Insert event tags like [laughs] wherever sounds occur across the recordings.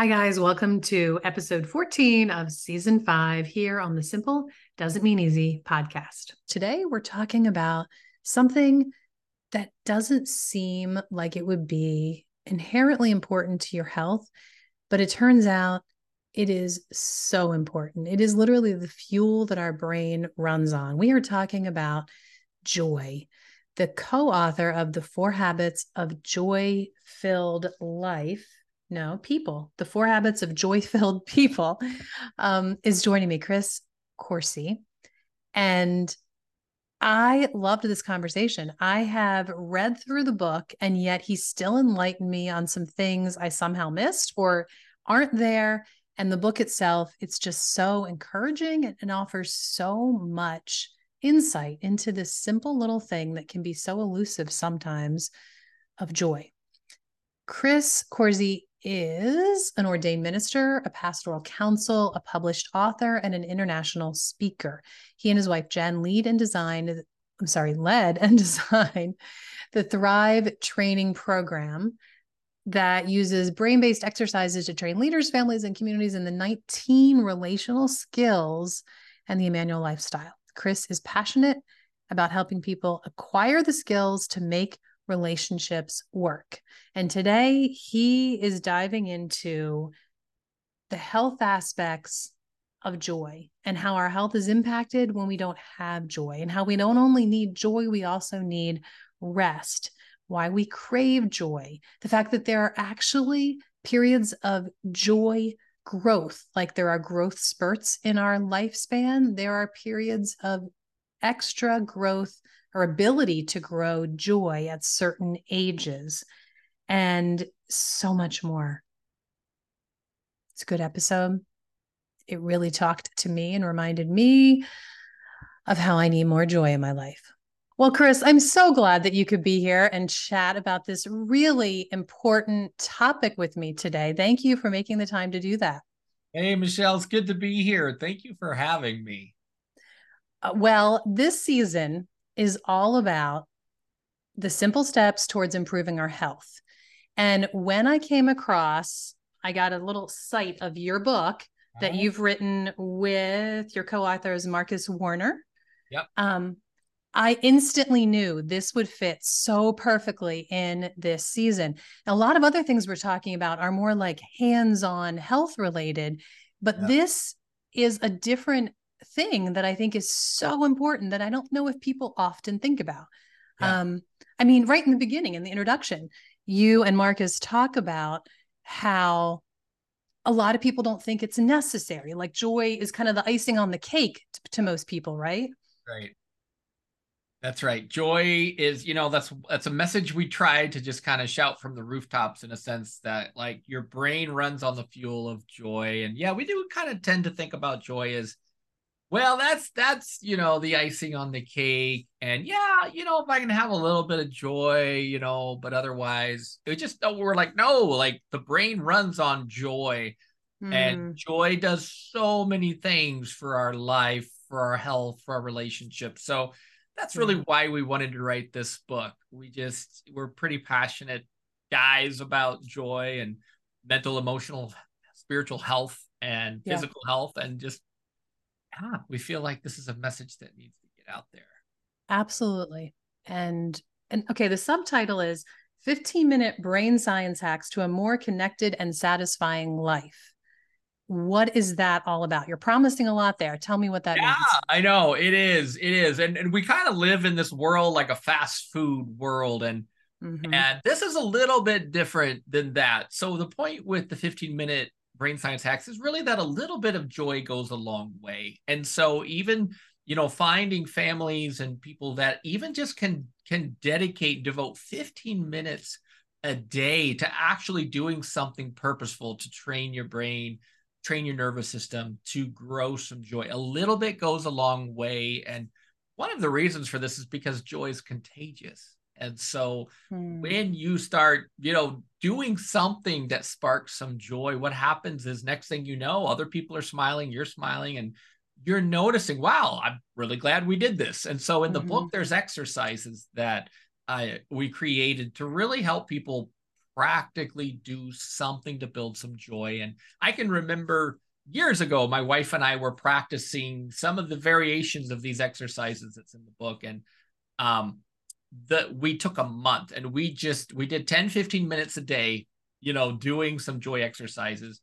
Hi, guys. Welcome to episode 14 of season five here on the Simple Doesn't Mean Easy podcast. Today, we're talking about something that doesn't seem like it would be inherently important to your health, but it turns out it is so important. It is literally the fuel that our brain runs on. We are talking about joy. The co author of The Four Habits of Joy Filled Life no, people. The Four Habits of Joy Filled [laughs] People um, is joining me, Chris Coursey. And I loved this conversation. I have read through the book, and yet he still enlightened me on some things I somehow missed or aren't there. And the book itself, it's just so encouraging and offers so much insight into this simple little thing that can be so elusive sometimes of joy. Chris Coursey is an ordained minister, a pastoral counsel, a published author, and an international speaker. He and his wife Jen lead and design, I'm sorry, led and [laughs] designed the Thrive Training Program that uses brain based exercises to train leaders, families, and communities in the 19 relational skills and the Immanuel lifestyle. Chris is passionate about helping people acquire the skills to make relationships work. And today he is diving into the health aspects of joy and how our health is impacted when we don't have joy, and how we don't only need joy, we also need rest. Why we crave joy, the fact that there are actually periods of joy growth, like there are growth spurts in our lifespan, there are periods of extra growth or ability to grow joy at certain ages and so much more. It's a good episode. It really talked to me and reminded me of how I need more joy in my life. Well, Chris, I'm so glad that you could be here and chat about this really important topic with me today. Thank you for making the time to do that. Hey, Michelle, it's good to be here. Thank you for having me. Uh, well, this season is all about the simple steps towards improving our health. And when I came across, I got a little sight of your book that uh-huh. you've written with your co-authors Marcus Warner. Yep. Um, I instantly knew this would fit so perfectly in this season. A lot of other things we're talking about are more like hands-on health related, but yep. this is a different thing that I think is so important that I don't know if people often think about. Yeah. Um, I mean, right in the beginning, in the introduction, you and Marcus talk about how a lot of people don't think it's necessary. Like joy is kind of the icing on the cake to, to most people, right? Right. That's right. Joy is, you know, that's that's a message we try to just kind of shout from the rooftops in a sense that like your brain runs on the fuel of joy. And yeah, we do kind of tend to think about joy as well, that's that's you know the icing on the cake, and yeah, you know if I can have a little bit of joy, you know, but otherwise, it just oh, we're like no, like the brain runs on joy, mm. and hmm. joy does so many things for our life, for our health, for our relationships. So that's really mm. why we wanted to write this book. We just we're pretty passionate guys about joy and mental, emotional, spiritual health and yeah. physical health, and just yeah, we feel like this is a message that needs to get out there. Absolutely. And and okay, the subtitle is 15 minute brain science hacks to a more connected and satisfying life. What is that all about? You're promising a lot there. Tell me what that yeah, means. Yeah, I know it is. It is. And, and we kind of live in this world like a fast food world. And mm-hmm. and this is a little bit different than that. So the point with the 15 minute brain science hacks is really that a little bit of joy goes a long way. And so even you know finding families and people that even just can can dedicate devote 15 minutes a day to actually doing something purposeful to train your brain train your nervous system to grow some joy. A little bit goes a long way. And one of the reasons for this is because joy is contagious and so hmm. when you start, you know, doing something that sparks some joy, what happens is next thing you know, other people are smiling, you're smiling, and you're noticing, wow, I'm really glad we did this. And so in the mm-hmm. book, there's exercises that uh, we created to really help people practically do something to build some joy. And I can remember years ago, my wife and I were practicing some of the variations of these exercises that's in the book. And um, the we took a month and we just we did 10, 15 minutes a day, you know, doing some joy exercises.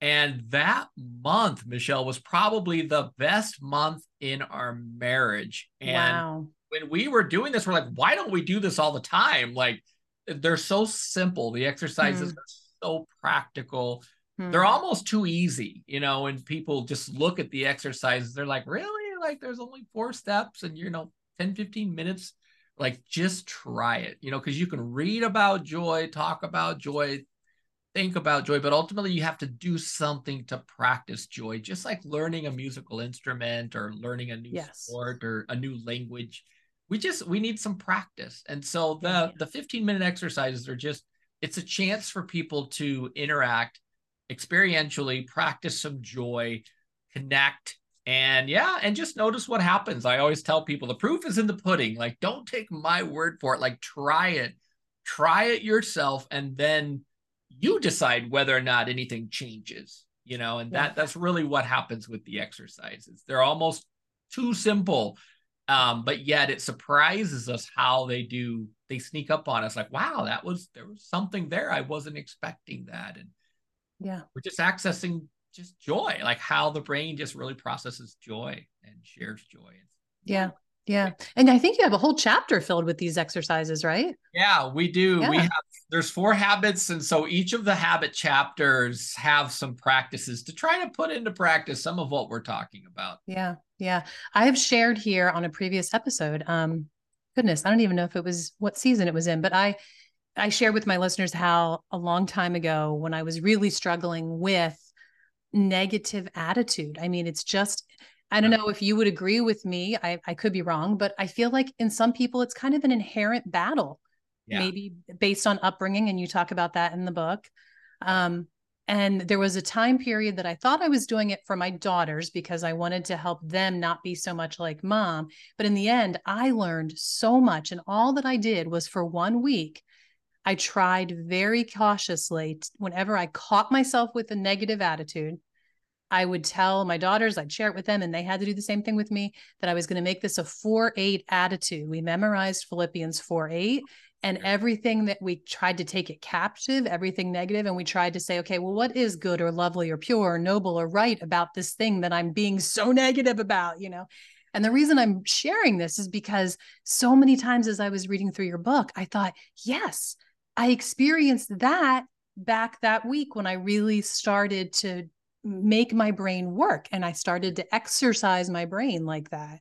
And that month, Michelle, was probably the best month in our marriage. And wow. when we were doing this, we're like, why don't we do this all the time? Like, they're so simple. The exercises mm. are so practical. Mm. They're almost too easy, you know, and people just look at the exercises. They're like, really? Like, there's only four steps and, you know, 10, 15 minutes. Like, just try it, you know, because you can read about joy, talk about joy, think about joy, but ultimately you have to do something to practice joy, just like learning a musical instrument or learning a new yes. sport or a new language. We just we need some practice. And so the yeah. the 15 minute exercises are just it's a chance for people to interact experientially, practice some joy, connect and yeah, and just notice what happens. I always tell people the proof is in the pudding. Like don't take my word for it. Like try it. Try it yourself and then you decide whether or not anything changes you know and that that's really what happens with the exercises they're almost too simple um, but yet it surprises us how they do they sneak up on us like wow that was there was something there i wasn't expecting that and yeah we're just accessing just joy like how the brain just really processes joy and shares joy yeah yeah. And I think you have a whole chapter filled with these exercises, right? Yeah, we do. Yeah. We have there's four habits and so each of the habit chapters have some practices to try to put into practice some of what we're talking about. Yeah. Yeah. I have shared here on a previous episode um goodness, I don't even know if it was what season it was in, but I I shared with my listeners how a long time ago when I was really struggling with negative attitude. I mean, it's just I don't know if you would agree with me. I, I could be wrong, but I feel like in some people, it's kind of an inherent battle, yeah. maybe based on upbringing. And you talk about that in the book. Um, and there was a time period that I thought I was doing it for my daughters because I wanted to help them not be so much like mom. But in the end, I learned so much. And all that I did was for one week, I tried very cautiously whenever I caught myself with a negative attitude I would tell my daughters, I'd share it with them, and they had to do the same thing with me that I was going to make this a 4 8 attitude. We memorized Philippians 4 8 and everything that we tried to take it captive, everything negative, and we tried to say, okay, well, what is good or lovely or pure or noble or right about this thing that I'm being so negative about, you know? And the reason I'm sharing this is because so many times as I was reading through your book, I thought, yes, I experienced that back that week when I really started to make my brain work and i started to exercise my brain like that.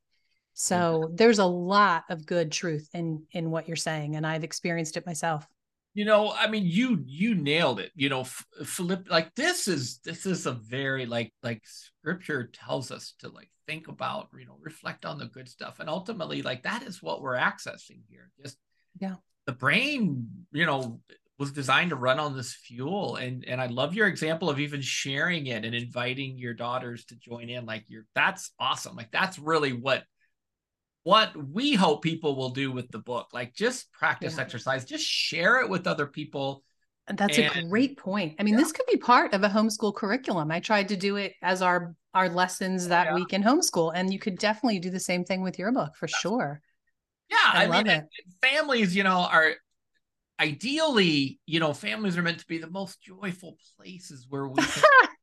So there's a lot of good truth in in what you're saying and i've experienced it myself. You know i mean you you nailed it. You know philip like this is this is a very like like scripture tells us to like think about you know reflect on the good stuff. And ultimately like that is what we're accessing here. Just yeah the brain you know was designed to run on this fuel. And and I love your example of even sharing it and inviting your daughters to join in. Like you're that's awesome. Like that's really what what we hope people will do with the book. Like just practice yeah. exercise. Just share it with other people. And that's and, a great point. I mean yeah. this could be part of a homeschool curriculum. I tried to do it as our our lessons that yeah. week in homeschool. And you could definitely do the same thing with your book for that's, sure yeah i, I mean families you know are ideally, you know, families are meant to be the most joyful places where we can, [laughs]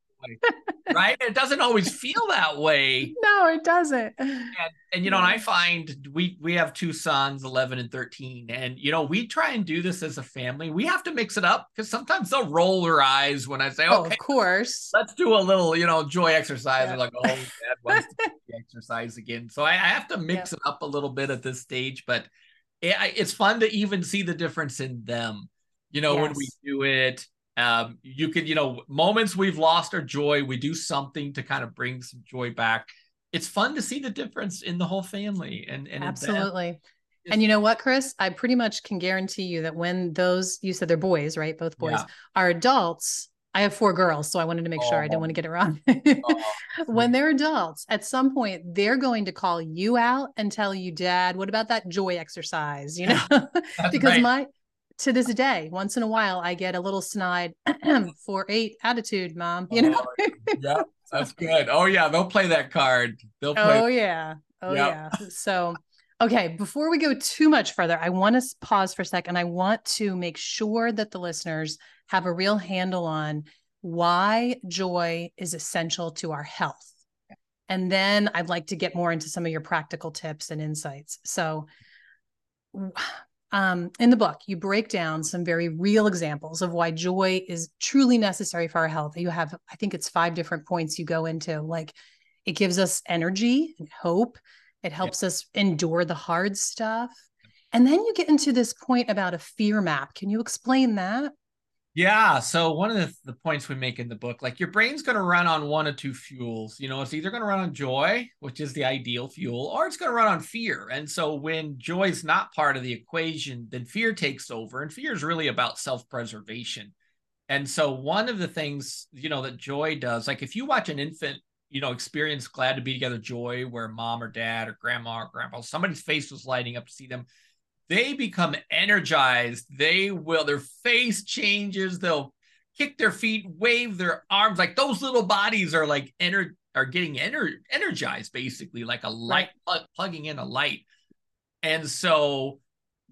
right? It doesn't always feel that way. [laughs] No, it doesn't. And, and you know, and I find we we have two sons, 11 and 13, and you know, we try and do this as a family. We have to mix it up because sometimes they'll roll their eyes when I say, "Okay, oh, of course, let's do a little, you know, joy exercise." Yeah. They're like, "Oh, Dad wants to exercise again," so I, I have to mix yeah. it up a little bit at this stage, but it, it's fun to even see the difference in them. You know, yes. when we do it, um, you could, you know, moments we've lost our joy, we do something to kind of bring some joy back. It's fun to see the difference in the whole family. And, and absolutely. And you know what, Chris? I pretty much can guarantee you that when those you said they're boys, right? Both boys yeah. are adults, I have four girls, so I wanted to make oh, sure I didn't want to get it wrong. oh, [laughs] when they're adults, at some point, they're going to call you out and tell you, Dad, what about that joy exercise? You [laughs] know, [laughs] because right. my to this day, once in a while, I get a little snide [clears throat] for eight attitude, mom. You know? Oh, yeah, that's good. Oh yeah, they'll play that card. They'll play. Oh yeah. Oh yep. yeah. So okay, before we go too much further, I want to pause for a second. I want to make sure that the listeners have a real handle on why joy is essential to our health. And then I'd like to get more into some of your practical tips and insights. So um, in the book, you break down some very real examples of why joy is truly necessary for our health. You have, I think it's five different points you go into. Like it gives us energy and hope, it helps yeah. us endure the hard stuff. And then you get into this point about a fear map. Can you explain that? Yeah. So one of the, the points we make in the book, like your brain's going to run on one of two fuels. You know, it's either going to run on joy, which is the ideal fuel, or it's going to run on fear. And so when joy is not part of the equation, then fear takes over. And fear is really about self preservation. And so one of the things, you know, that joy does, like if you watch an infant, you know, experience glad to be together joy where mom or dad or grandma or grandpa, somebody's face was lighting up to see them they become energized. They will, their face changes. They'll kick their feet, wave their arms. Like those little bodies are like ener- are getting ener- energized basically, like a light plug- plugging in a light. And so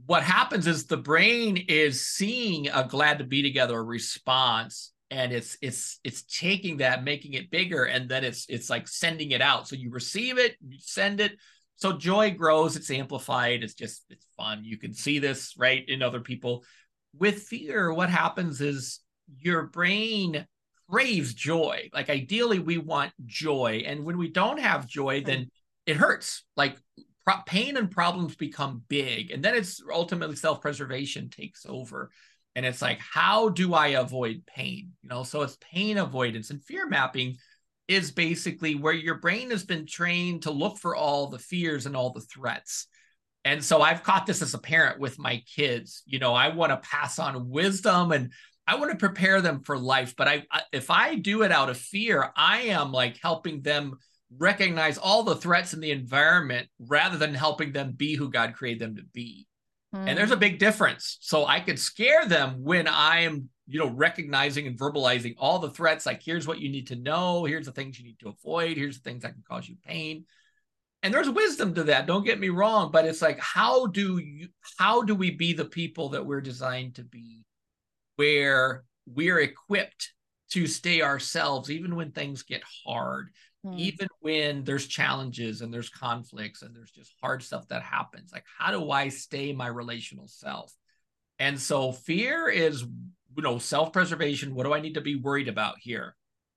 what happens is the brain is seeing a glad to be together response and it's it's it's taking that making it bigger and then it's it's like sending it out so you receive it you send it so joy grows it's amplified it's just it's fun. You can see this right in other people. With fear what happens is your brain craves joy. Like ideally we want joy and when we don't have joy then it hurts. Like pro- pain and problems become big and then it's ultimately self-preservation takes over. And it's like how do i avoid pain? You know so it's pain avoidance and fear mapping is basically where your brain has been trained to look for all the fears and all the threats. And so I've caught this as a parent with my kids. You know, I want to pass on wisdom and I want to prepare them for life, but I if I do it out of fear, I am like helping them recognize all the threats in the environment rather than helping them be who God created them to be. Mm. And there's a hmm. big difference. So I could scare them when I am you know, recognizing and verbalizing all the threats, like here's what you need to know, here's the things you need to avoid, here's the things that can cause you pain. And there's wisdom to that, don't get me wrong, but it's like how do you how do we be the people that we're designed to be where we're equipped to stay ourselves even when things get hard, hmm. even when there's challenges and there's conflicts and there's just hard stuff that happens. Like how do I stay my relational self? And so fear is you know self-preservation what do i need to be worried about here?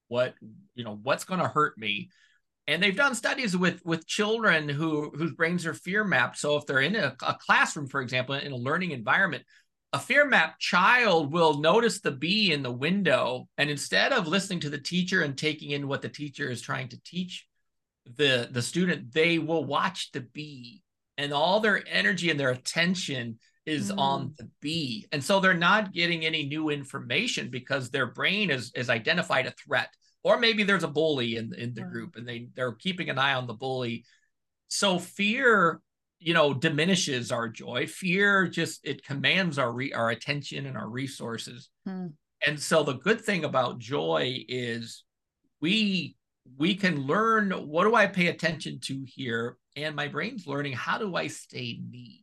What you know what's going to hurt me? And they've done studies with with children who whose brains are fear mapped. So if they're in a, a classroom for example in a learning environment a fear map child will notice the bee in the window. And instead of listening to the teacher and taking in what the teacher is trying to teach the the student they will watch the bee. And all their energy and their attention is mm. on the bee. And so they're not getting any new information because their brain is, is identified a threat. Or maybe there's a bully in, in the group and they, they're keeping an eye on the bully. So fear, you know, diminishes our joy. Fear just it commands our re, our attention and our resources. Mm. And so the good thing about joy is we we can learn what do I pay attention to here? And my brain's learning how do I stay me?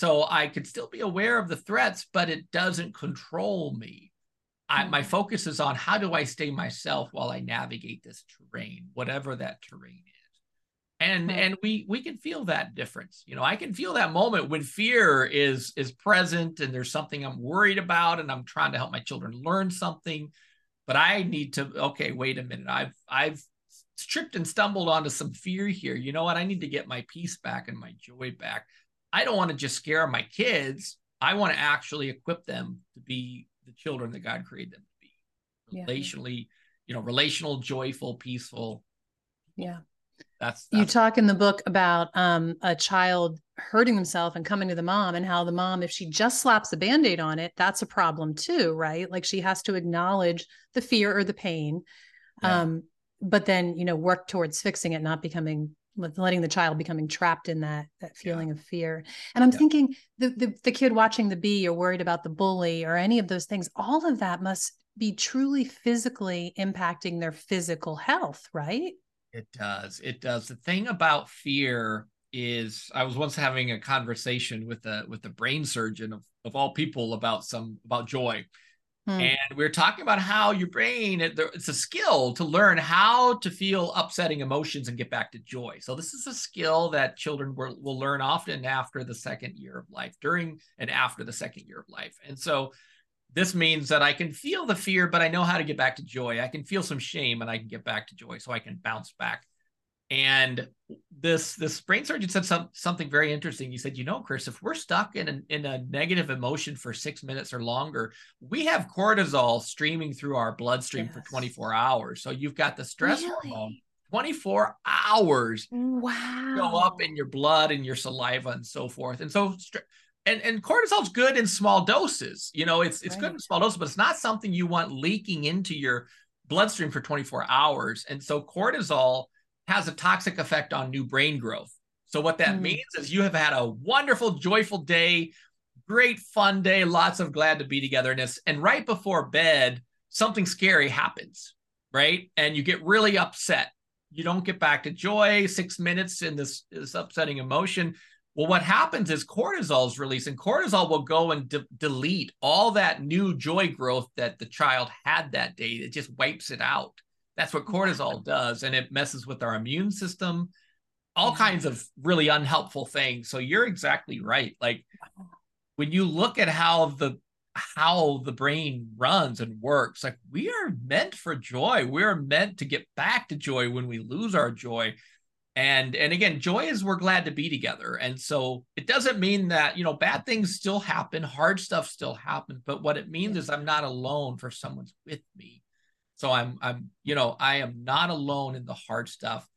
So I could still be aware of the threats, but it doesn't control me. I, my mm-hmm. focus is on how do I stay myself while I navigate this terrain, whatever that terrain is. And and we we can feel that difference. You know, I can feel that moment when fear is is present and there's something I'm worried about and I'm trying to help my children learn something, but I need to okay, wait a minute. I've I've tripped and stumbled onto some fear here. You know what? I need to get my peace back and my joy back. I don't want to just scare my kids. I want to actually equip them to be the children that God created them to be. Yeah. Relationally, you know, relational, joyful, peaceful. Yeah. That's, that's, you talk in the book about um, a child hurting themselves and coming to the mom and how the mom if she just slaps a band-aid on it that's a problem too right like she has to acknowledge the fear or the pain yeah. um, but then you know work towards fixing it not becoming letting the child becoming trapped in that that feeling yeah. of fear. And i'm yeah. thinking the, the the kid watching the bee or worried about the bully or any of those things all of that must be truly physically impacting their physical health right? It does. It does. The thing about fear is i was once having a conversation with a with a brain surgeon of, of all people about some about joy Hmm. And we are talking about how your brain, it's a skill to learn how to feel upsetting emotions and get back to joy. So, this is a skill that children will, will learn often after the second year of life, during and after the second year of life. And so, this means that I can feel the fear, but I know how to get back to joy. I can feel some shame and I can get back to joy. So, I can bounce back. And this this brain surgeon said some, something very interesting. He said, "You know, Chris, if we're stuck in a, in a negative emotion for six minutes or longer, we have cortisol streaming through our bloodstream yes. for 24 hours. So you've got the stress really? hormone 24 hours wow go up in your blood and your saliva and so forth. And so and and cortisol's good in small doses. You know, it's it's right. good in small doses, but it's not something you want leaking into your bloodstream for 24 hours. And so cortisol has a toxic effect on new brain growth. So what that mm. means is you have had a wonderful, joyful day, great fun day, lots of glad to be togetherness. And right before bed, something scary happens, right? And you get really upset. You don't get back to joy, six minutes in this, this upsetting emotion. Well, what happens is cortisol is released, and cortisol will go and de- delete all that new joy growth that the child had that day. It just wipes it out. That's what cortisol does. And it messes with our immune system, all mm-hmm. kinds of really unhelpful things. So you're exactly right. Like when you look at how the how the brain runs and works, like we are meant for joy. We're meant to get back to joy when we lose our joy. And and again, joy is we're glad to be together. And so it doesn't mean that, you know, bad things still happen, hard stuff still happens, but what it means is I'm not alone for someone's with me so I'm I'm you know I am not alone in the hard stuff,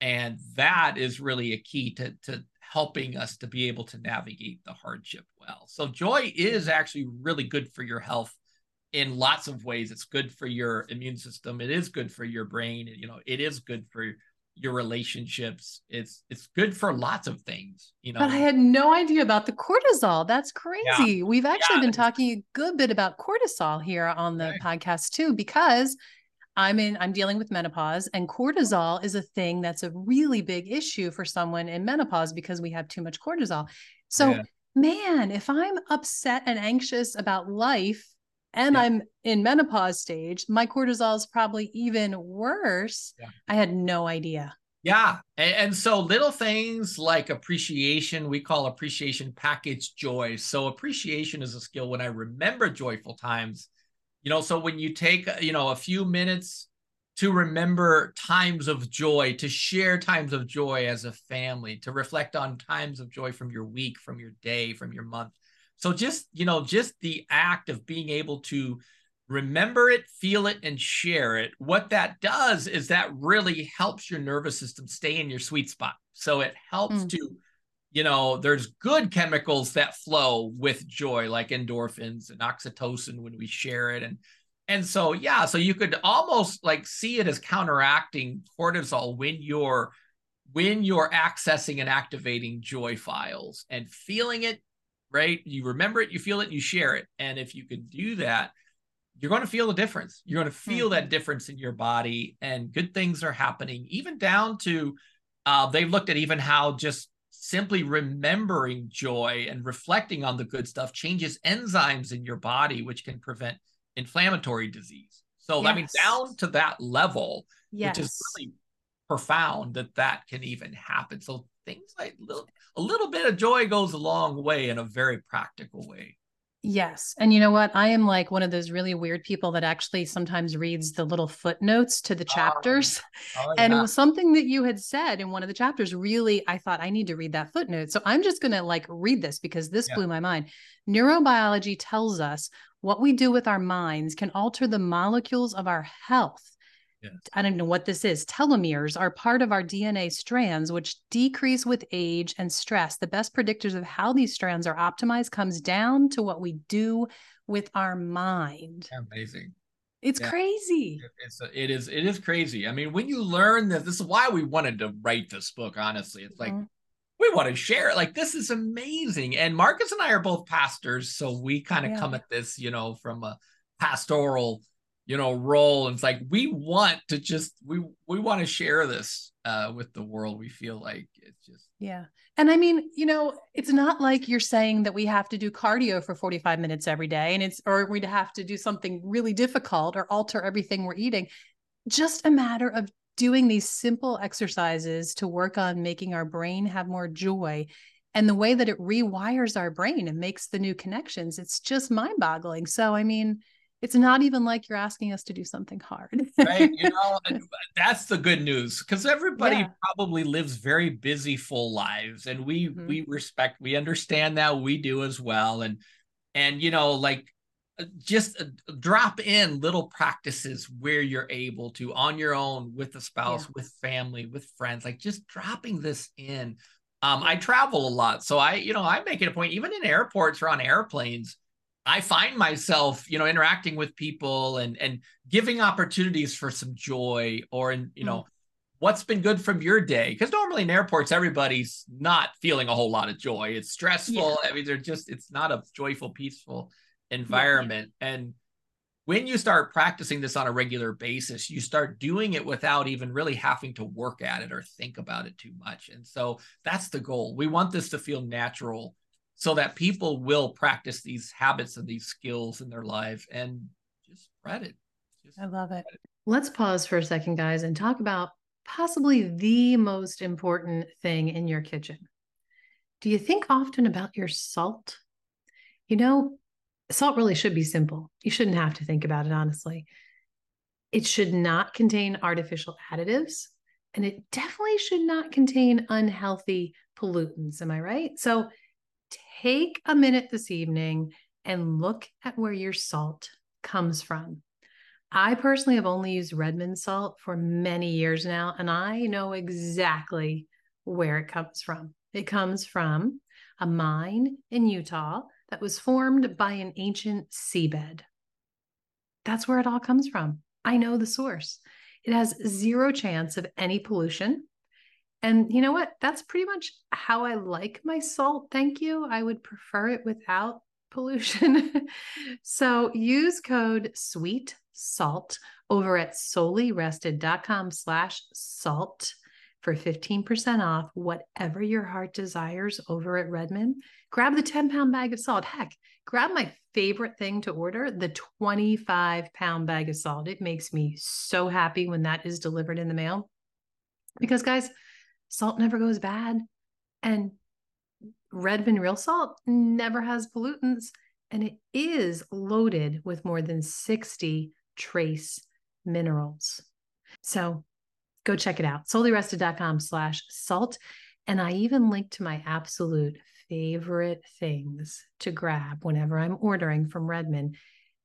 and that is really a key to to helping us to be able to navigate the hardship well. So joy is actually really good for your health in lots of ways. It's good for your immune system. It is good for your brain. You know, it is good for your relationships. It's it's good for lots of things, you know. But I had no idea about the cortisol. That's crazy. Yeah. We've actually yeah, been talking a good bit about cortisol here on the right. podcast too, because I'm in I'm dealing with menopause and cortisol is a thing that's a really big issue for someone in menopause because we have too much cortisol. So yeah. man, if I'm upset and anxious about life, and yeah. I'm in menopause stage, my cortisol is probably even worse. Yeah. I had no idea. Yeah. And, and, so little things like appreciation, we call appreciation package joy. So appreciation is a skill when I remember joyful times, you know, so when you take, uh, you know, a few minutes to remember times of joy, to share times of joy as a family, to reflect on times of joy from your week, from your day, from your month so just, you know, just the act of being able to remember it, feel it, and share it, what that does is that really helps your nervous system stay in your sweet spot. So it helps mm. to, you know, there's good chemicals that flow with joy, like endorphins and oxytocin when we share it. And and so yeah, so you could almost like see it as counteracting cortisol when you're when you're accessing and activating joy files and feeling it right? You remember it, you feel it, you share it. And if you can do that, you're going to feel the difference. You're going to feel mm-hmm. that difference in your body, and good things are happening, even down to uh, they've looked at even how just simply remembering joy and reflecting on the good stuff changes enzymes in your body, which can prevent inflammatory disease. So, yes. I mean, down to that level, yes. which is really profound that that can even happen. So, things like little, a little bit of joy goes a long way in a very practical way. Yes. And you know what? I am like one of those really weird people that actually sometimes reads the little footnotes to the oh, chapters. Oh, oh, yeah. And it was something that you had said in one of the chapters. Really, I thought I need to read that footnote. So I'm just going to like read this because this yeah. blew my mind. Neurobiology tells us what we do with our minds can alter the molecules of our health. I don't know what this is. Telomeres are part of our DNA strands, which decrease with age and stress. The best predictors of how these strands are optimized comes down to what we do with our mind. Amazing. It's yeah. crazy. It's a, it is it is crazy. I mean, when you learn this, this is why we wanted to write this book. Honestly, it's like mm-hmm. we want to share it. Like this is amazing. And Marcus and I are both pastors, so we kind of yeah. come at this, you know, from a pastoral, you know, role. And it's like we want to just we we want to share this uh with the world. We feel like it's just yeah. And I mean, you know, it's not like you're saying that we have to do cardio for 45 minutes every day and it's, or we'd have to do something really difficult or alter everything we're eating. Just a matter of doing these simple exercises to work on making our brain have more joy and the way that it rewires our brain and makes the new connections. It's just mind boggling. So, I mean, it's not even like you're asking us to do something hard. right. You [laughs] know, that's the good news because everybody yeah. probably lives very busy, full lives. And we mm-hmm. we respect, we understand that we do as well. And and you know, like uh, just uh, drop in little practices where you're able to on your own with a spouse, yeah. with family, with friends, like just dropping this in. Um, I travel a lot. So I, you know, I make it a point, even in airports or on airplanes I find myself, you know, interacting with people and and giving opportunities for some joy or in, you mm. know, what's been good from your day? Because normally in airports, everybody's not feeling a whole lot of joy. It's stressful. Yeah. I mean, they're just, it's not a joyful, peaceful environment. Yeah. And when you start practicing this on a regular basis, you start doing it without even really having to work at it or think about it too much. And so that's the goal. We want this to feel natural so that people will practice these habits and these skills in their life and just spread it. Just I love it. it. Let's pause for a second, guys, and talk about possibly the most important thing in your kitchen. Do you think often about your salt? You know, salt really should be simple. You shouldn't have to think about it, honestly. It should not contain artificial additives, and it definitely should not contain unhealthy pollutants. Am I right? So, take a minute this evening and look at where your salt comes from. I personally have only used Redmond salt for many years now, and I know exactly where it comes from. It comes from a mine in Utah that was formed by an ancient seabed. That's where it all comes from. I know the source. It has zero chance of any pollution. And you know what? That's pretty much how I like my salt. Thank you. I would prefer it without pollution. [laughs] so use code sweet salt over at soulyrested.com slash salt for 15% off whatever your heart desires over at Redmond. Grab the 10 pound bag of salt. Heck, grab my favorite thing to order, the 25 pound bag of salt. It makes me so happy when that is delivered in the mail. Because, guys, salt never goes bad. And Redmond real salt never has pollutants. And it is loaded with more than 60 trace minerals. So go check it out. Soulyrested.com slash salt. And I even link to my absolute favorite things to grab whenever I'm ordering from Redmond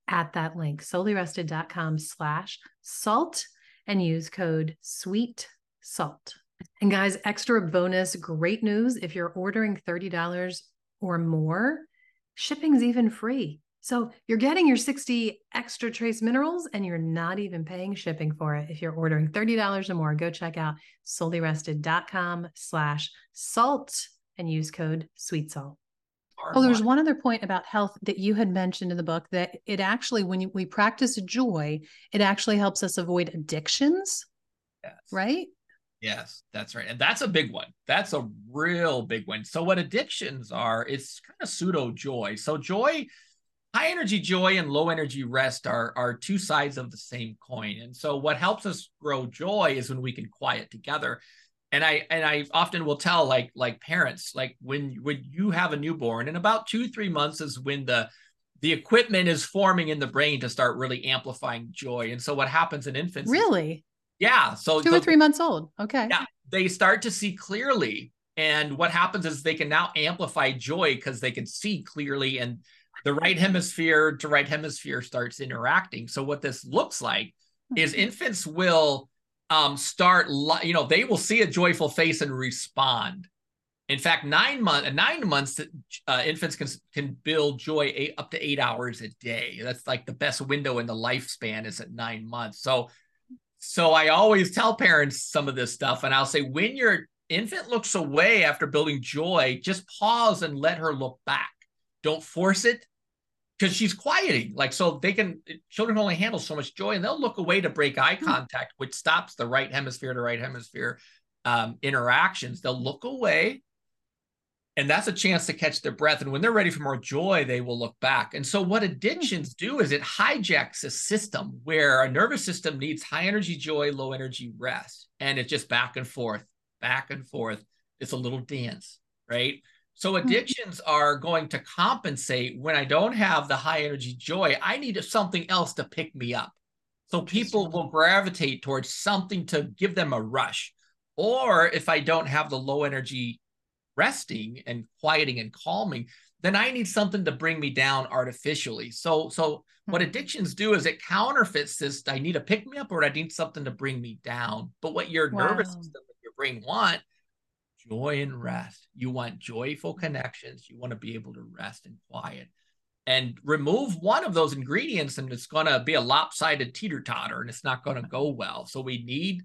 at that link, soulyrested.com slash salt and use code sweet salt. And guys, extra bonus great news if you're ordering $30 or more, shipping's even free. So you're getting your 60 extra trace minerals and you're not even paying shipping for it. If you're ordering $30 or more, go check out soulyrested.com slash salt and use code sweet salt. Oh, there's one other point about health that you had mentioned in the book that it actually, when we practice joy, it actually helps us avoid addictions. Yes. Right? Yes, that's right. And that's a big one. That's a real big one. So, what addictions are, it's kind of pseudo joy. So, joy, high energy joy and low energy rest are, are two sides of the same coin. And so, what helps us grow joy is when we can quiet together. And I and I often will tell like like parents like when when you have a newborn in about two three months is when the the equipment is forming in the brain to start really amplifying joy. And so what happens in infants? Really? Yeah. So two so, or three months old. Okay. Yeah. They start to see clearly. And what happens is they can now amplify joy because they can see clearly and the right hemisphere to right hemisphere starts interacting. So what this looks like is mm-hmm. infants will um, start, you know, they will see a joyful face and respond. In fact, nine months, nine months, uh, infants can can build joy eight, up to eight hours a day. That's like the best window in the lifespan is at nine months. So, so I always tell parents some of this stuff, and I'll say when your infant looks away after building joy, just pause and let her look back. Don't force it because she's quieting. Like so, they can children only handle so much joy, and they'll look away to break eye hmm. contact, which stops the right hemisphere to right hemisphere um, interactions. They'll look away and that's a chance to catch their breath. And when they're ready for more joy they will look back. And so what addictions do is it hijacks a system where a nervous system needs high energy joy low energy rest. And it's just back and forth back and forth. It's a little dance right? So hmm. addictions are going to compensate. When i don't have the high energy joy i need something else to pick me up. So people will gravitate towards something to give them a rush. Or if i don't have the low energy resting and quieting and calming, then I need something to bring me down artificially. So, so what hmm. addictions do is it counterfeits this. I need a pick me up, or I need something to bring me down. But what your wow. nervous system, your brain want, joy and rest. You want joyful connections. You want to be able to rest and quiet. And remove one of those ingredients, and it's going to be a lopsided teeter totter, and it's not going [laughs] to go well. So we need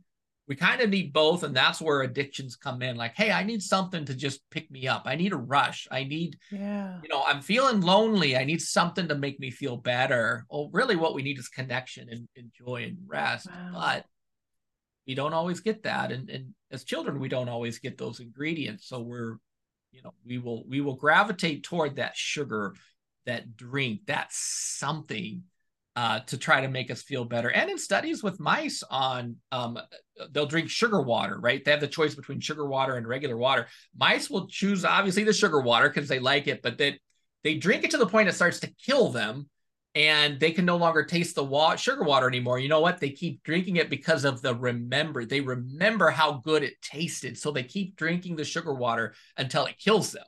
we kind of need both and that's where addictions come in. Like hey i need something to just pick me up. I need a rush. I need yeah. you know i'm feeling lonely. I need something to make me feel better. Well really what we need is connection and, and joy and rest. Wow. but we don't always get that. And, and as children we don't always get those ingredients. So we're you know we will we will gravitate toward that sugar that drink that something uh, to try to make us feel better. And in studies with mice on, um, they'll drink sugar water, right? They have the choice between sugar water and regular water. Mice will choose obviously the sugar water because they like it, but they they drink it to the point it starts to kill them, and they can no longer taste the wa- sugar water anymore. You know what? They keep drinking it because of the remember. They remember how good it tasted, so they keep drinking the sugar water until it kills them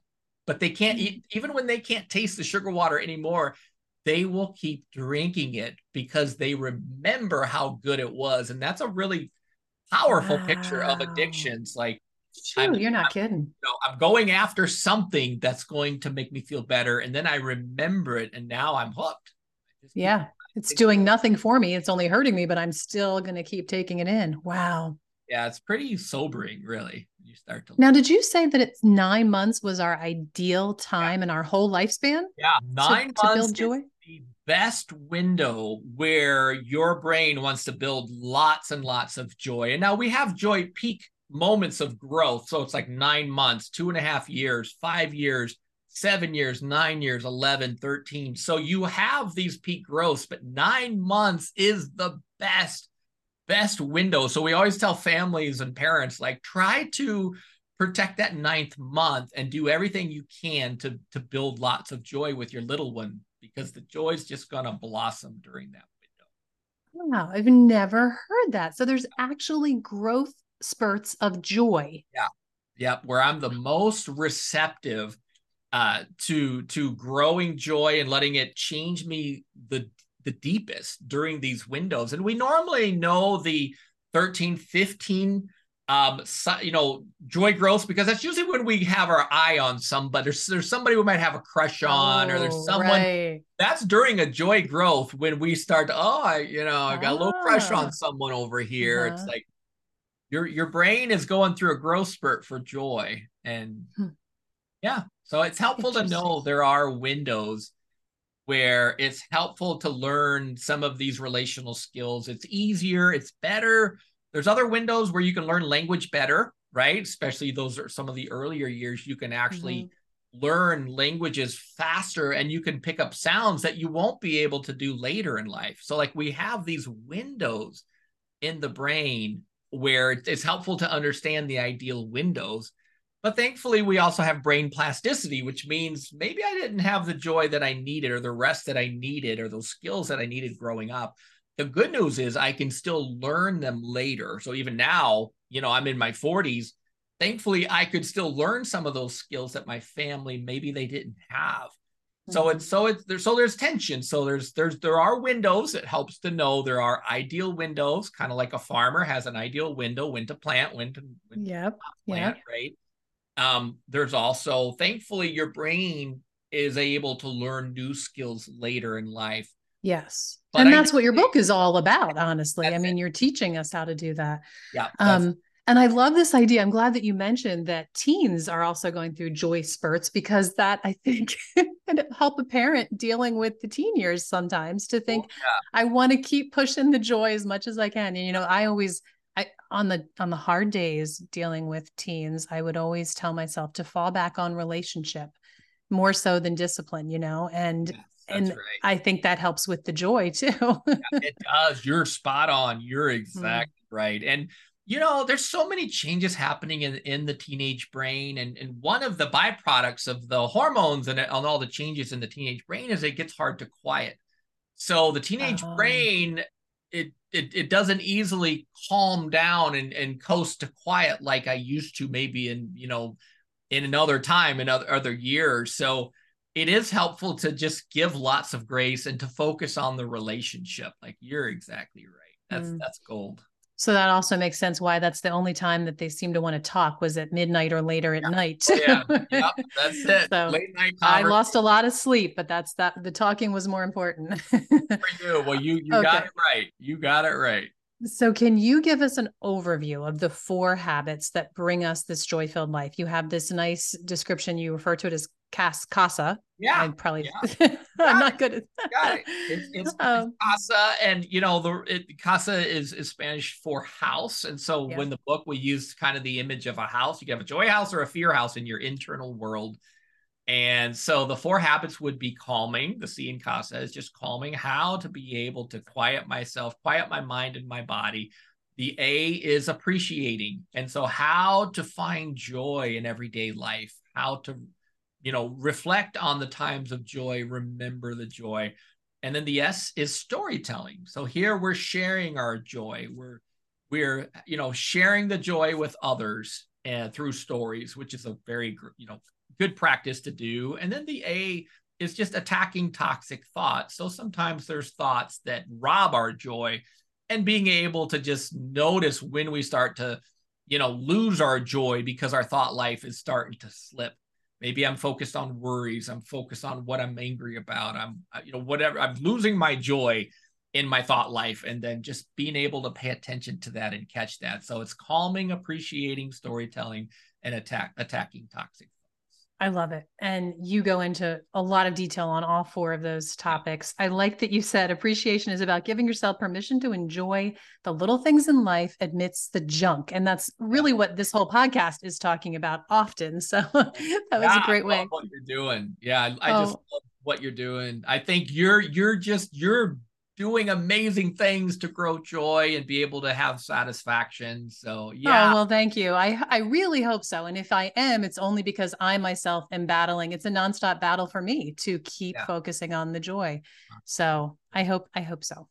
but they can't eat even when they can't taste the sugar water anymore they will keep drinking it because they remember how good it was. And that's a really powerful wow. picture of addictions. Like, you're not I'm, kidding. You know, I'm going after something that's going to make me feel better. And then I remember it and now I'm hooked. Yeah. It's doing nothing for me. It's only hurting me, but I'm still going to keep taking it in. Wow. Yeah, it's pretty sobering, really. You start to now. Did you say that it's nine months was our ideal time yeah. in our whole lifespan? Yeah, nine to, months to build joy best window where your brain wants to build lots and lots of joy. And now we have joy peak moments of growth. So it's like nine months, two and a half years, five years, seven years, nine years, 11, 13. So you have these peak growths, but nine months is the best, best window. So we always tell families and parents like, try to protect that ninth month and do everything you can to, to build lots of joy with your little one because the joy is just going to blossom during that window. Wow, I've never heard that. So there's actually growth spurts of joy. Yeah. Yep, where I'm the most receptive uh to to growing joy and letting it change me the the deepest during these windows. And we normally know the 13, 15 um so, you know joy growth because that's usually when we have our eye on somebody there's, there's somebody we might have a crush on oh, or there's oh, someone right. that's during a joy growth when we start to oh I, you know i got ah. a little crush on ah. someone over here uh-huh. it's like your your brain is going through a growth spurt for joy and hmm. yeah so it's helpful to know there are windows where it's helpful to learn some of these relational skills it's easier it's better there's other windows where you can learn language better, right? Especially those are some of the earlier years. You can actually mm-hmm. learn languages faster and you can pick up sounds that you won't be able to do later in life. So, like, we have these windows in the brain where it's helpful to understand the ideal windows. But thankfully, we also have brain plasticity, which means maybe I didn't have the joy that I needed or the rest that I needed or those skills that I needed growing up the good news is I can still learn them later. So even now, you know, I'm in my 40s. Thankfully, I could still learn some of those skills that my family maybe they didn't have. Mm-hmm. So it's so it's there's so there's tension. So there's there's there are windows. It helps to know there are ideal windows, kind of like a farmer has an ideal window when to plant, when to when yep, to plant, yep. right? Um, there's also, thankfully, your brain is able to learn new skills later in life. Yes. But and I that's what your book is all about, honestly. I mean, it. you're teaching us how to do that. Yeah. Um, and I love this idea. I'm glad that you mentioned that teens are also going through joy spurts because that I think [laughs] can help a parent dealing with the teen years sometimes to think, oh, yeah. I want to keep pushing the joy as much as I can. And you know, I always I on the on the hard days dealing with teens, I would always tell myself to fall back on relationship more so than discipline, you know, and yes, and right. I think that helps with the joy [laughs] too. yeah, it does. You're spot on. You're mm. exactly mm. right. And you know, there's so many changes happening in, in the teenage brain. And, and one of the byproducts of the hormones and, and all the changes in the teenage brain is it gets hard to quiet. So the teenage uh-huh. brain, it, it it doesn't easily calm down and, and coast to quiet like I used to maybe in, you know, in another time in other other years. So it is helpful to just give lots of grace and to focus on the relationship. Like you're exactly right. That's mm. that's gold. So that also makes sense why that's the only time that they seem to want to talk was at midnight or later at yeah. night. yeah, yep, that's [laughs] it. So Late night. I lost a lot of sleep, but that's that. The talking was more important. For you, well, you you [laughs] okay. got it right. You got it right. So, can you give us an overview of the four habits that bring us this joy filled life? You have this nice description. You refer to it as cas- casa. Yeah. I'm probably, yeah. [laughs] I'm not good at that. Got it. [laughs] It's, it's, um, it's, casa. And, you know, the it, casa is, is Spanish for house. And so, yeah. when the book, we use kind of the image of a house, you can have a joy house or a fear house in your internal world. And so the four habits would be calming. The C in Casa is just calming, how to be able to quiet myself, quiet my mind and my body. The A is appreciating. And so how to find joy in everyday life, how to, you know, reflect on the times of joy, remember the joy. And then the S is storytelling. So here we're sharing our joy. We're we're you know sharing the joy with others and uh, through stories, which is a very you know good practice to do. And then the A is just attacking toxic thoughts. So sometimes there's thoughts that rob our joy and being able to just notice when we start to, you know, lose our joy because our thought life is starting to slip. Maybe I'm focused on worries. I'm focused on what I'm angry about. I'm, uh, you know, whatever. I'm losing my joy in my thought life and then just being able to pay attention to that and catch that. So it's calming, appreciating, storytelling, and attack attacking toxic I love it. And you go into a lot of detail on all four of those topics. I like that you said appreciation is about giving yourself permission to enjoy the little things in life amidst the junk. And that's really what this whole podcast is talking about often. [laughs] So that was yeah, a great way. What you're doing. Yeah. I, oh. just love what you're doing. I think you're you're just you're doing amazing things to grow joy and be able to have satisfaction. So oh, yeah. Oh, well, thank you. I I really hope so. And if I am, it's only because I myself am battling. It's a nonstop battle for me to keep yeah. focusing on the joy. So I hope I hope so.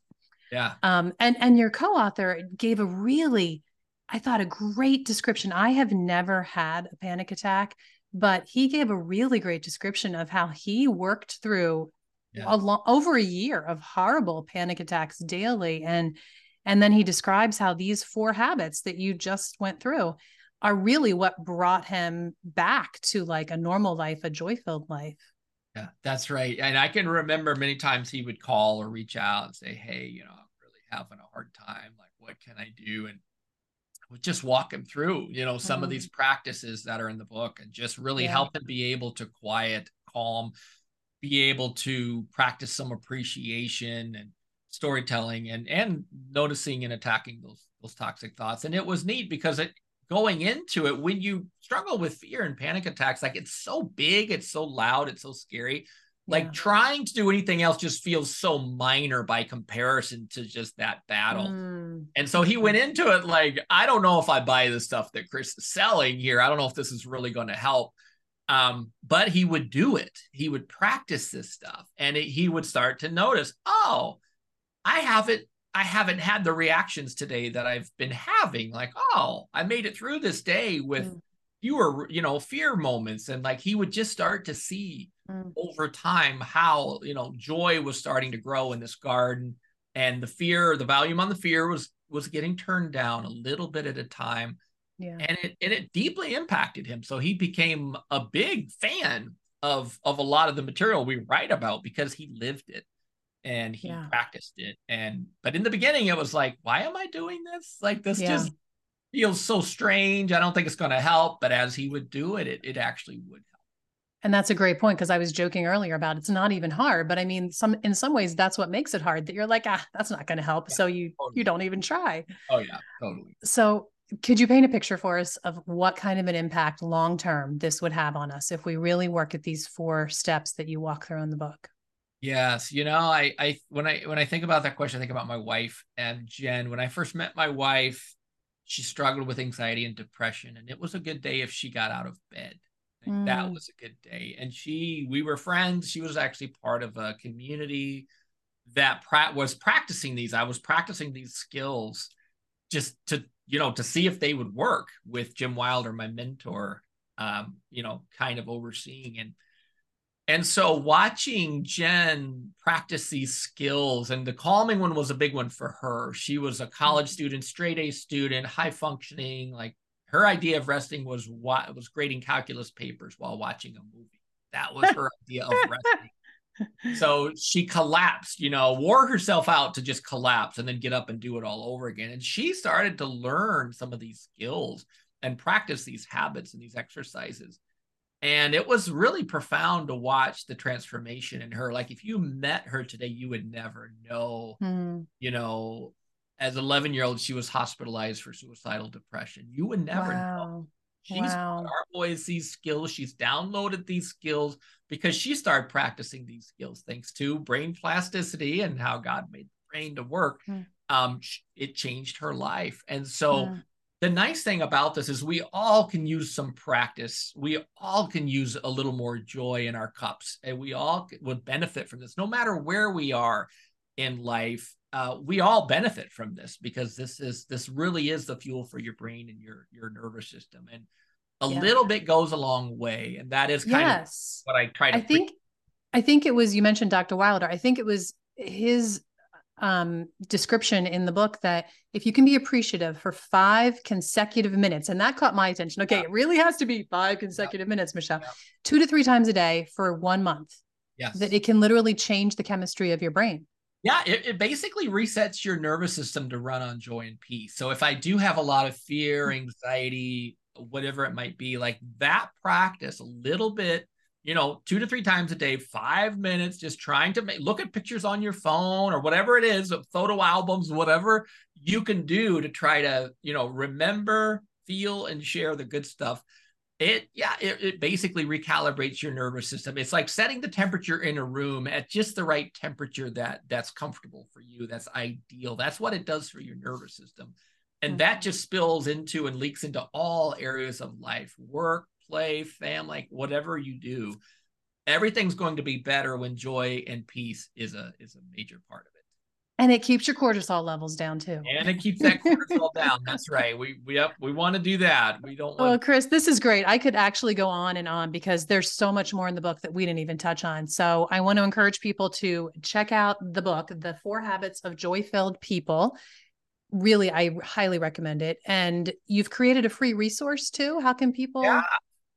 Yeah. Um and and your co-author gave a really I thought a great description. I have never had a panic attack, but he gave a really great description of how he worked through yeah. a over a year of horrible panic attacks daily and and then he describes how these four habits that you just went through are really what brought him back to like a normal life a joy-filled life yeah that's right and i can remember many times he would call or reach out and say hey you know i'm really having a hard time like what can i do and would just walk him through you know some mm-hmm. of these practices that are in the book and just really yeah. help him be able to quiet calm be able to practice some appreciation and storytelling and and noticing and attacking those those toxic thoughts. And it was neat because it going into it when you struggle with fear and panic attacks like it's so big it's so loud it's so scary. Like yeah. trying to do anything else just feels so minor by comparison to just that battle. Mm. and so he went into it like i don't know if i buy the stuff that chris is selling here. I don't know if this is really going to help um, but he would do it. He would practice this stuff, and it, he would start to notice, oh, I haven't, I haven't had the reactions today that I've been having. Like, oh, I made it through this day with mm. fewer, you know, fear moments, and like he would just start to see mm. over time how you know joy was starting to grow in this garden, and the fear, the volume on the fear was was getting turned down a little bit at a time Yeah. And it and it deeply impacted him. So he became a big fan of of a lot of the material we write about because he lived it and he yeah. practiced it. And but in the beginning it was like, why am I doing this? Like this yeah. just feels so strange. I don't think it's going to help. But as he would do it, it, it actually would help. And that's a great point because I was joking earlier about it's not even hard, but I mean, some in some ways that's what makes it hard. That you're like, ah, that's not going to help, yeah, so you totally. you don't even try. Oh yeah, totally. So could you paint a picture for us of what kind of an impact long term this would have on us if we really work at these four steps that you walk through in the book? Yes, you know, I I when I when I think about that question, I think about my wife and Jen. When I first met my wife, she struggled with anxiety and depression and it was a good day if she got out of bed mm. that was a good day and she we were friends she was actually part of a community that pra- was practicing these i was practicing these skills just to you know to see if they would work with jim wilder my mentor um you know kind of overseeing and and so watching Jen practice these skills, and the calming one was a big one for her. She was a college mm-hmm. student, straight A student, high functioning. Like her idea of resting was what was grading calculus papers while watching a movie. That was [laughs] her idea of resting. So she collapsed, you know, wore herself out to just collapse and then get up and do it all over again. And she started to learn some of these skills and practice these habits and these exercises and it was really profound to watch the transformation in her like if you met her today you would never know mm. you know as 11 year old she was hospitalized for suicidal depression you would never wow. know she's wow. our boys these skills she's downloaded these skills because she started practicing these skills thanks to brain plasticity and how god made the brain to work mm. um it changed her life and so mm the nice thing about this is we all can use some practice. We all can use a little more joy in our cups, and we all would benefit from this, no matter where we are in life. Uh, we all benefit from this because this is this really is the fuel for your brain and your your nervous system, and a yeah. little bit goes a long way. And that is kind yes. of what I try to. I think. Pre- I think it was you mentioned Dr. Wilder. I think it was his um, description in the book that if you can be appreciative for five consecutive minutes, and that caught my attention. Okay, yeah. it really has to be five consecutive yeah. minutes, Michelle, yeah. two to three times a day for one month. Yes. That it can literally change the chemistry of your brain. Yeah, it, it basically resets your nervous system to run on joy and peace. So if I do have a lot of fear, mm. anxiety, whatever it might be, like that practice a little bit you know, two to three times a day, five minutes, just trying to make, look at pictures on your phone or whatever it is, photo albums, whatever you can do to try to, you know, remember, feel, and share the good stuff. It, yeah, it, it basically recalibrates your nervous system. It's like setting the temperature in a room at just the right temperature that that's comfortable for you. That's ideal. That's what it does for your nervous system. And mm-hmm. that just spills into and leaks into all areas of life work, play, family, whatever you do, everything's going to be better when joy and peace is a is a major part of it. And it keeps your cortisol levels down too. And it keeps that cortisol down. That's right. We we up we want to do that. We don't want Well, Chris, this is great. I could actually go on and on because there's so much more in the book that we didn't even touch on. So I want to encourage people to check out the book, The Four Habits of Joy-Filled People really i highly recommend it and you've created a free resource too how can people yeah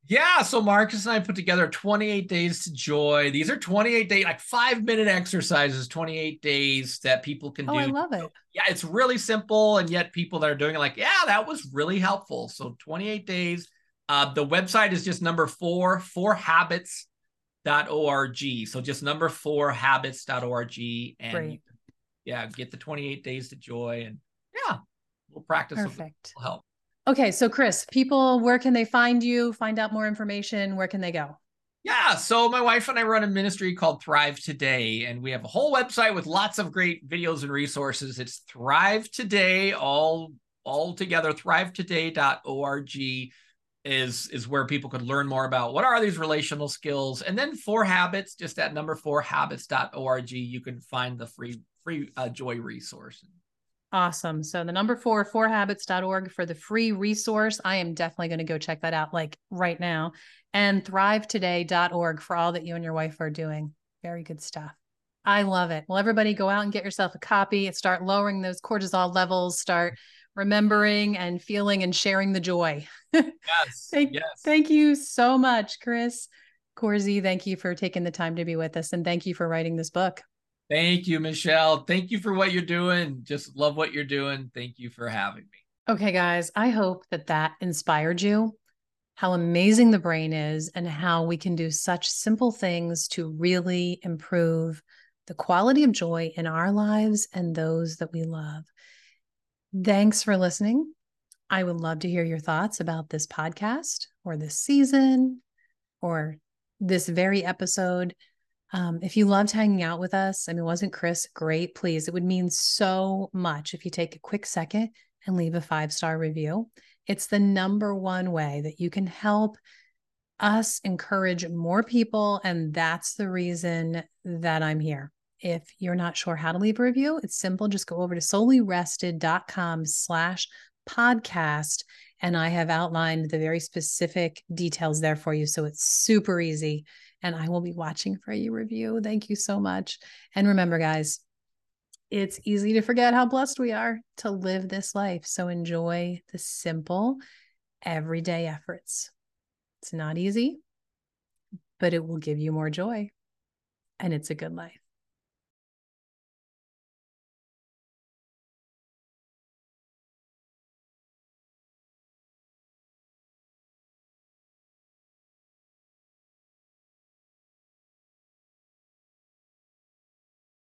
yeah, so Marcus and I put together 28 days to joy. These are 28 day, like five minute exercises, 28 days that people can oh, do. I love it. Yeah, it's really simple, and yet people that are doing it, like, yeah, that was really helpful. So 28 days. Uh, the website is just number four, four habits.org. So just number four habits.org. And Great. yeah, get the 28 days to joy. And yeah, we'll practice. Perfect. Will help. Okay, so Chris, people, where can they find you? Find out more information. Where can they go? Yeah, so my wife and I run a ministry called Thrive Today, and we have a whole website with lots of great videos and resources. It's Thrive Today, all all together. ThriveToday.org is is where people could learn more about what are these relational skills, and then Four Habits, just at number four habits.org, you can find the free free uh, joy resource. Awesome. So the number four, fourhabits.org for the free resource. I am definitely going to go check that out like right now. And thrivetoday.org for all that you and your wife are doing. Very good stuff. I love it. Well, everybody go out and get yourself a copy. And start lowering those cortisol levels. Start remembering and feeling and sharing the joy. Yes. [laughs] thank, yes. Thank you so much, Chris. Coursey, thank you for taking the time to be with us and thank you for writing this book. Thank you, Michelle. Thank you for what you're doing. Just love what you're doing. Thank you for having me. Okay, guys, I hope that that inspired you. How amazing the brain is, and how we can do such simple things to really improve the quality of joy in our lives and those that we love. Thanks for listening. I would love to hear your thoughts about this podcast or this season or this very episode. Um, if you loved hanging out with us, I mean, wasn't Chris great? Please, it would mean so much if you take a quick second and leave a five star review. It's the number one way that you can help us encourage more people. And that's the reason that I'm here. If you're not sure how to leave a review, it's simple. Just go over to soulyrested.com slash podcast. And I have outlined the very specific details there for you. So it's super easy. And I will be watching for you review. Thank you so much. And remember, guys, it's easy to forget how blessed we are to live this life. So enjoy the simple, everyday efforts. It's not easy, but it will give you more joy. And it's a good life.